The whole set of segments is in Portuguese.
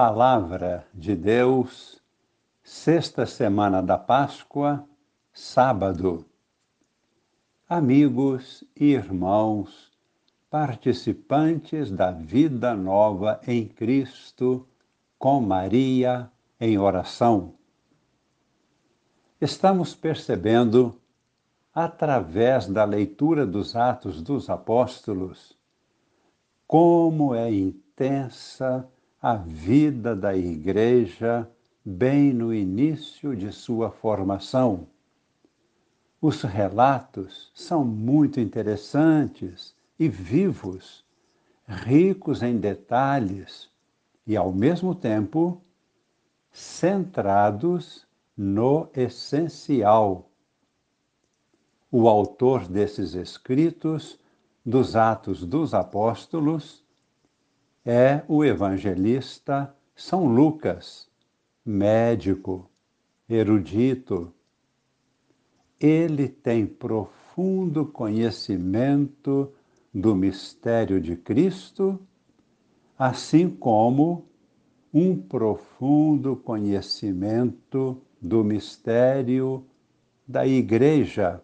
Palavra de Deus, sexta semana da Páscoa, sábado. Amigos e irmãos, participantes da vida nova em Cristo, com Maria em oração. Estamos percebendo, através da leitura dos Atos dos Apóstolos, como é intensa a vida da Igreja bem no início de sua formação. Os relatos são muito interessantes e vivos, ricos em detalhes e, ao mesmo tempo, centrados no essencial. O autor desses escritos, dos Atos dos Apóstolos, é o evangelista São Lucas, médico, erudito. Ele tem profundo conhecimento do mistério de Cristo, assim como um profundo conhecimento do mistério da Igreja.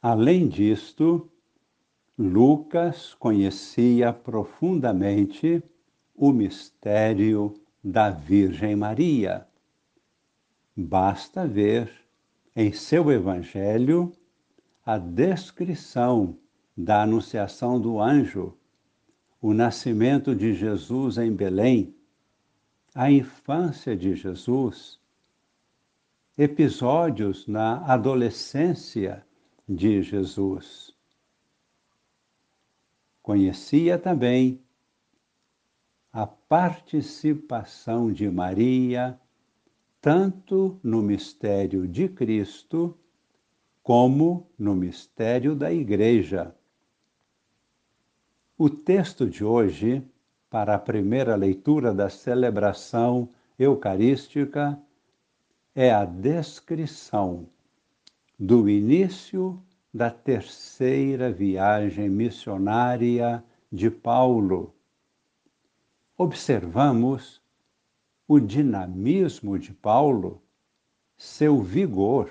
Além disto, Lucas conhecia profundamente o mistério da Virgem Maria. Basta ver em seu Evangelho a descrição da anunciação do anjo, o nascimento de Jesus em Belém, a infância de Jesus, episódios na adolescência de Jesus Conhecia também a participação de Maria tanto no mistério de Cristo como no mistério da Igreja. O texto de hoje, para a primeira leitura da celebração eucarística, é a descrição do início da terceira viagem missionária de Paulo. Observamos o dinamismo de Paulo, seu vigor.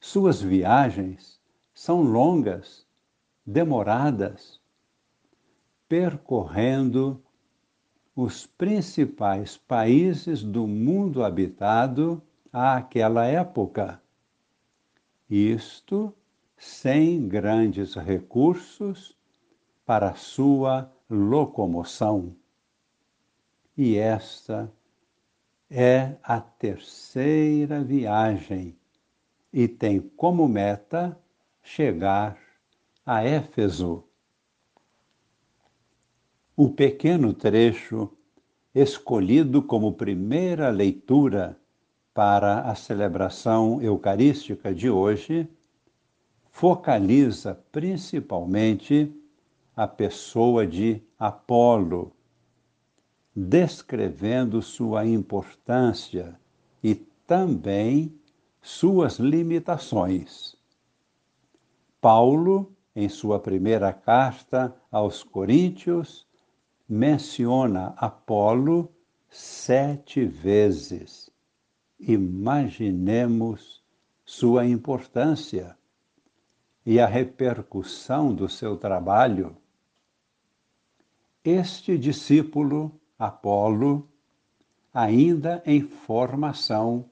Suas viagens são longas, demoradas, percorrendo os principais países do mundo habitado àquela época isto sem grandes recursos para sua locomoção. E esta é a terceira viagem e tem como meta chegar a Éfeso. O pequeno trecho escolhido como primeira leitura para a celebração eucarística de hoje focaliza principalmente a pessoa de Apolo, descrevendo sua importância e também suas limitações. Paulo, em sua primeira carta aos Coríntios, menciona Apolo sete vezes imaginemos sua importância e a repercussão do seu trabalho. Este discípulo, Apolo, ainda em formação,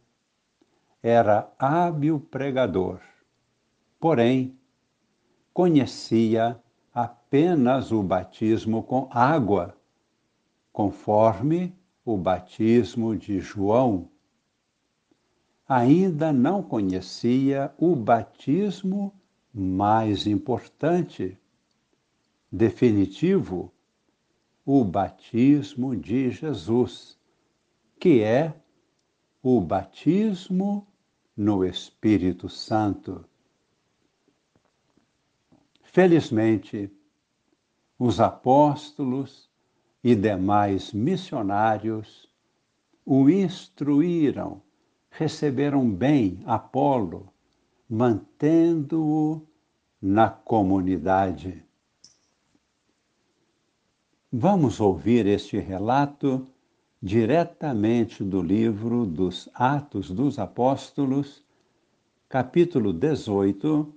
era hábil pregador, porém, conhecia apenas o batismo com água, conforme o batismo de João ainda não conhecia o batismo mais importante, definitivo, o batismo de Jesus, que é o batismo no Espírito Santo. Felizmente, os apóstolos e demais missionários o instruíram receberam bem Apolo, mantendo-o na comunidade. Vamos ouvir este relato diretamente do livro dos Atos dos Apóstolos, capítulo 18,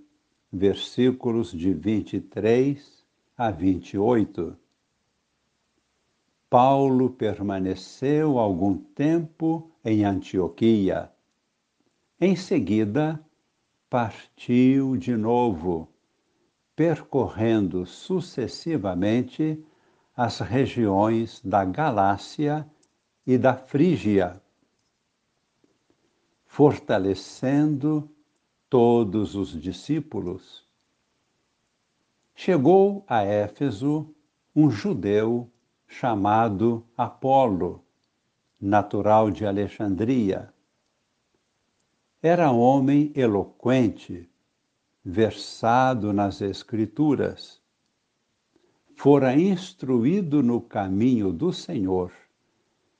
versículos de 23 a 28. Paulo permaneceu algum tempo em Antioquia. Em seguida, partiu de novo, percorrendo sucessivamente as regiões da Galácia e da Frígia, fortalecendo todos os discípulos. Chegou a Éfeso um judeu chamado Apolo, natural de Alexandria. Era homem eloquente, versado nas Escrituras. Fora instruído no caminho do Senhor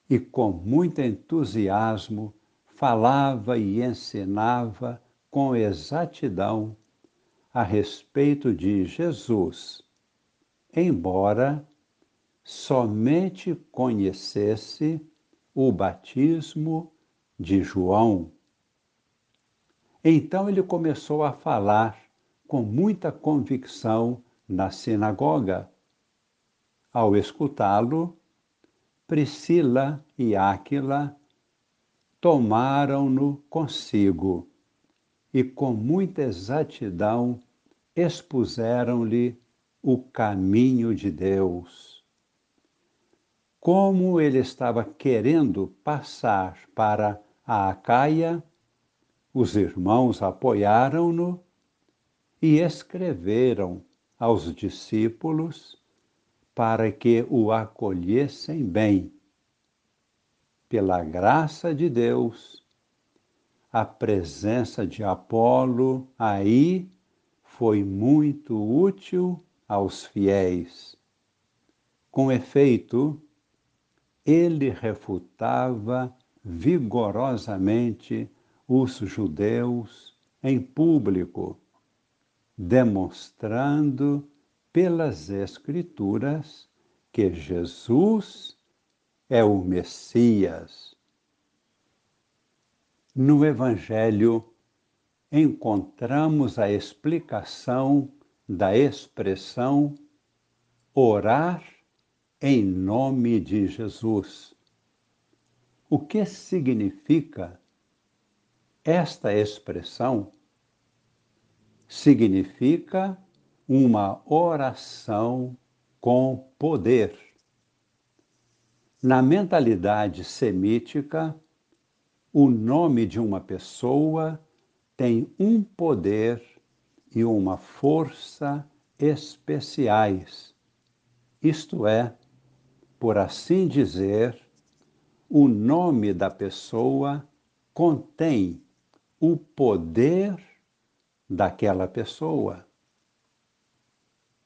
e com muito entusiasmo falava e ensinava com exatidão a respeito de Jesus, embora somente conhecesse o batismo de João. Então ele começou a falar com muita convicção na sinagoga. Ao escutá-lo, Priscila e Áquila tomaram-no consigo e, com muita exatidão, expuseram-lhe o caminho de Deus. Como ele estava querendo passar para a Acaia, os irmãos apoiaram-no e escreveram aos discípulos para que o acolhessem bem. Pela graça de Deus, a presença de Apolo aí foi muito útil aos fiéis. Com efeito, ele refutava vigorosamente os judeus em público, demonstrando pelas Escrituras que Jesus é o Messias. No Evangelho, encontramos a explicação da expressão orar em nome de Jesus. O que significa esta expressão? Significa uma oração com poder. Na mentalidade semítica, o nome de uma pessoa tem um poder e uma força especiais. Isto é, por assim dizer, o nome da pessoa contém o poder daquela pessoa.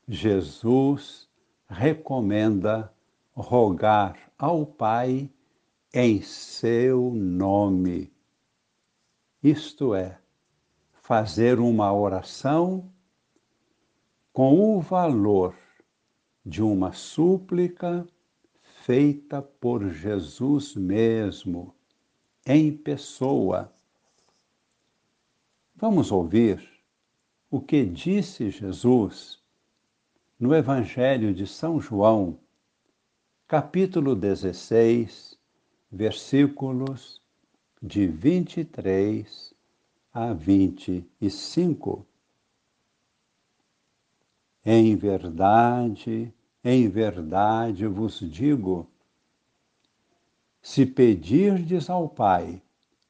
Jesus recomenda rogar ao Pai em seu nome. Isto é, fazer uma oração com o valor de uma súplica feita por Jesus mesmo, em pessoa. Vamos ouvir o que disse Jesus no Evangelho de São João, capítulo 16, versículos de 23 a 25. Em verdade, em verdade vos digo, se pedirdes ao Pai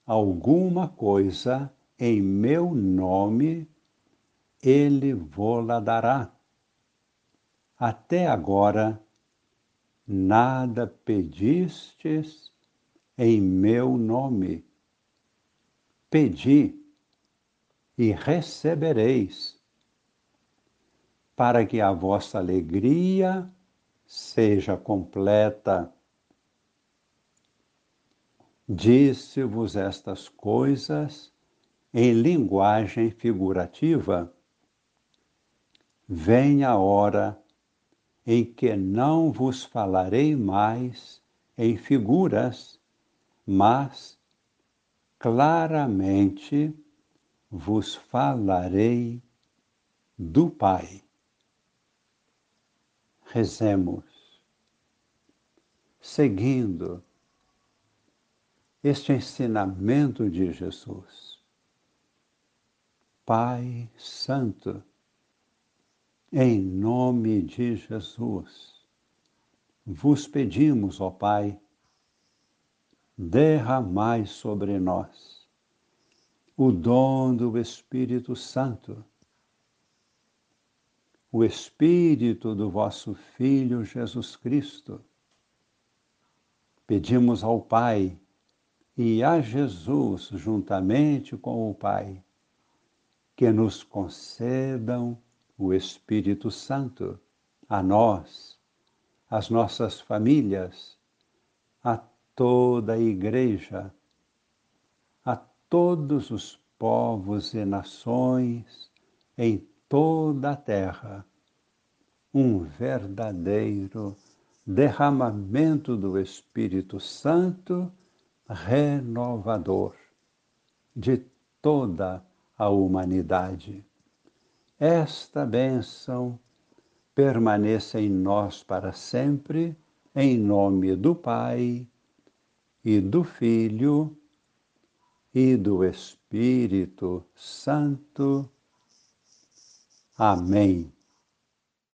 alguma coisa em meu nome, ele vô-la dará. Até agora nada pedistes em meu nome. Pedi e recebereis, para que a vossa alegria seja completa. Disse-vos estas coisas em linguagem figurativa. Vem a hora em que não vos falarei mais em figuras, mas claramente vos falarei do Pai. Rezemos, seguindo este ensinamento de Jesus. Pai Santo, em nome de Jesus, vos pedimos, ó Pai, derramai sobre nós o dom do Espírito Santo, o Espírito do vosso Filho Jesus Cristo. Pedimos ao Pai e a Jesus, juntamente com o Pai, que nos concedam o Espírito Santo a nós, às nossas famílias, a toda a Igreja, a todos os povos e nações em toda a terra, um verdadeiro derramamento do Espírito Santo renovador de toda a humanidade. Esta bênção permaneça em nós para sempre, em nome do Pai e do Filho e do Espírito Santo. Amém.